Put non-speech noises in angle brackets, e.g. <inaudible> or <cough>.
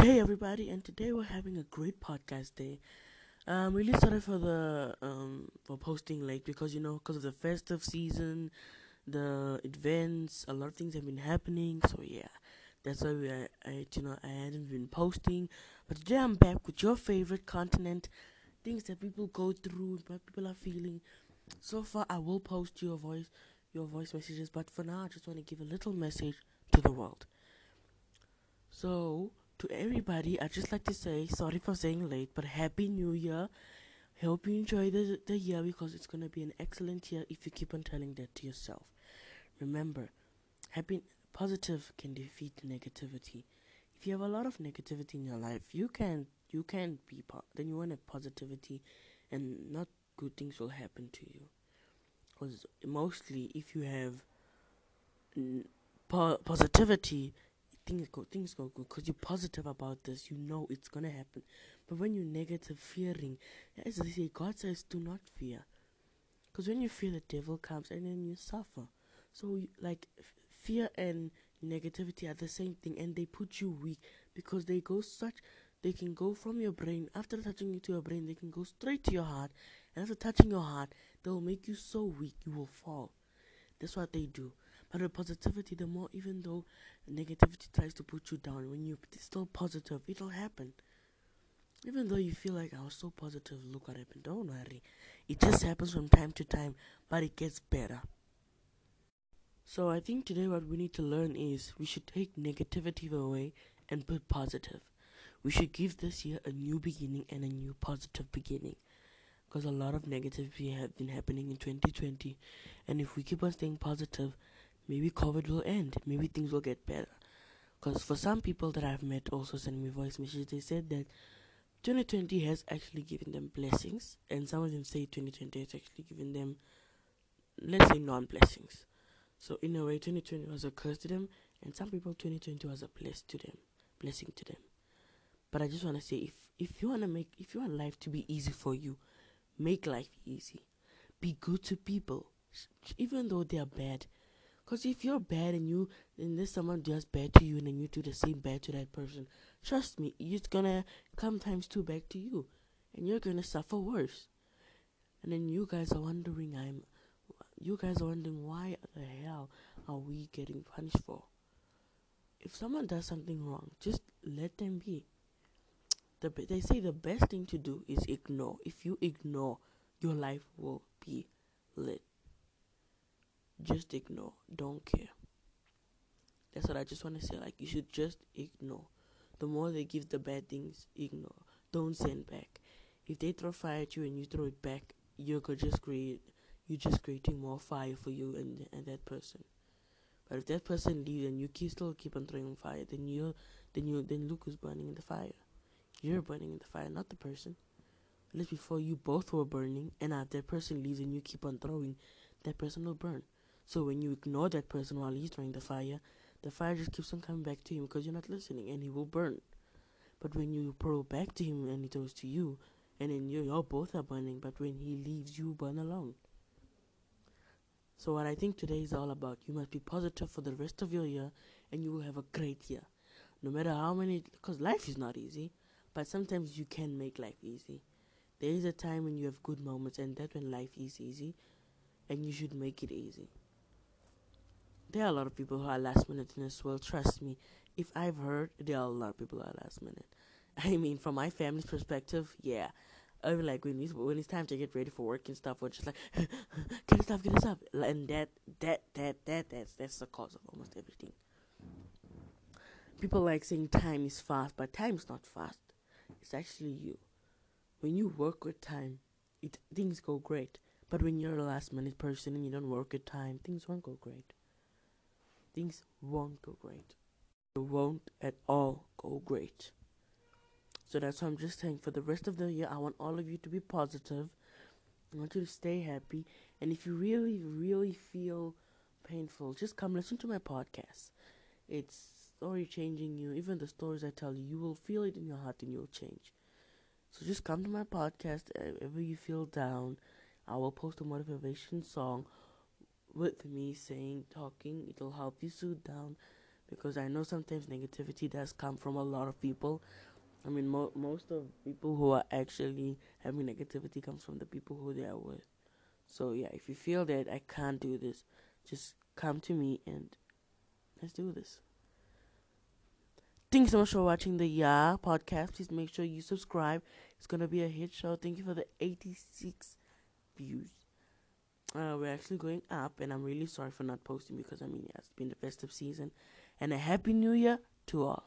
day, everybody, and today we're having a great podcast day. I'm really sorry for the um for posting late because you know because of the festive season, the events, a lot of things have been happening. So yeah, that's why we I, I you know I hadn't been posting. But today I'm back with your favorite continent, things that people go through, what people are feeling. So far, I will post your voice your voice messages, but for now, I just want to give a little message to the world. So, to everybody, I'd just like to say sorry for saying late, but happy New Year. Hope you enjoy the the year because it's gonna be an excellent year if you keep on telling that to yourself. Remember, happy positive can defeat negativity. If you have a lot of negativity in your life, you can you can be po- then you want a positivity, and not good things will happen to you. Because mostly, if you have n- po- positivity, things go things go good because you're positive about this. You know it's gonna happen. But when you're negative, fearing, as they say, God says, do not fear. Because when you fear, the devil comes and then you suffer. So, like, f- fear and negativity are the same thing, and they put you weak because they go such. They can go from your brain after touching you to your brain. They can go straight to your heart, and after touching your heart, they will make you so weak you will fall. That's what they do. But with positivity, the more, even though negativity tries to put you down, when you're still positive, it'll happen. Even though you feel like I was so positive, look what happened. Don't worry. It just happens from time to time, but it gets better. So I think today what we need to learn is we should take negativity away and put positive. We should give this year a new beginning and a new positive beginning. Because a lot of negativity have been happening in 2020. And if we keep on staying positive, maybe COVID will end. Maybe things will get better. Because for some people that I've met also sending me voice messages, they said that 2020 has actually given them blessings, and some of them say 2020 has actually given them, let's say, non blessings. So in a way, 2020 was a curse to them, and some people 2020 was a bless to them, blessing to them. But I just want to say, if if you want to make, if you want life to be easy for you, make life easy. Be good to people, even though they are bad. Because if you're bad and you and this someone does bad to you and then you do the same bad to that person, trust me, it's gonna come times two back to you, and you're gonna suffer worse. And then you guys are wondering, I'm, you guys are wondering why the hell are we getting punished for? If someone does something wrong, just let them be. The they say the best thing to do is ignore. If you ignore, your life will be lit. Just ignore. Don't care. That's what I just want to say. Like, you should just ignore. The more they give the bad things, ignore. Don't send back. If they throw fire at you and you throw it back, you're just create. You're just creating more fire for you and and that person. But if that person leaves and you keep still keep on throwing fire, then you then you then look who's burning in the fire. You're burning in the fire, not the person. Unless before you both were burning, and if that person leaves and you keep on throwing, that person will burn. So when you ignore that person while he's throwing the fire, the fire just keeps on coming back to him because you're not listening, and he will burn. But when you throw back to him and he throws to you, and then you you both are burning, but when he leaves, you burn alone. So what I think today is all about, you must be positive for the rest of your year, and you will have a great year. No matter how many, because life is not easy, but sometimes you can make life easy. There is a time when you have good moments, and that's when life is easy, and you should make it easy. There are a lot of people who are last minute in this world. Trust me, if I've heard, there are a lot of people who are last minute. <laughs> I mean, from my family's perspective, yeah. I mean, like when it's when it's time to get ready for work and stuff, we're just like, <laughs> get this up, get this up, and that that that that that's that's the cause of almost everything. People like saying time is fast, but time is not fast. It's actually you. When you work with time, it things go great. But when you're a last minute person and you don't work with time, things won't go great. Things won't go great. It won't at all go great. So that's why I'm just saying for the rest of the year, I want all of you to be positive. I want you to stay happy. And if you really, really feel painful, just come listen to my podcast. It's story changing you. Even the stories I tell you, you will feel it in your heart and you'll change. So just come to my podcast uh, whenever you feel down. I will post a motivation song with me saying, talking. It'll help you soothe down because I know sometimes negativity does come from a lot of people. I mean, mo- most of people who are actually having negativity comes from the people who they are with. So yeah, if you feel that I can't do this, just come to me and let's do this. Thanks so much for watching the Yeah podcast. Please make sure you subscribe. It's gonna be a hit show. Thank you for the 86 views. Uh, we're actually going up, and I'm really sorry for not posting because I mean, yeah, it's been the festive season, and a happy new year to all.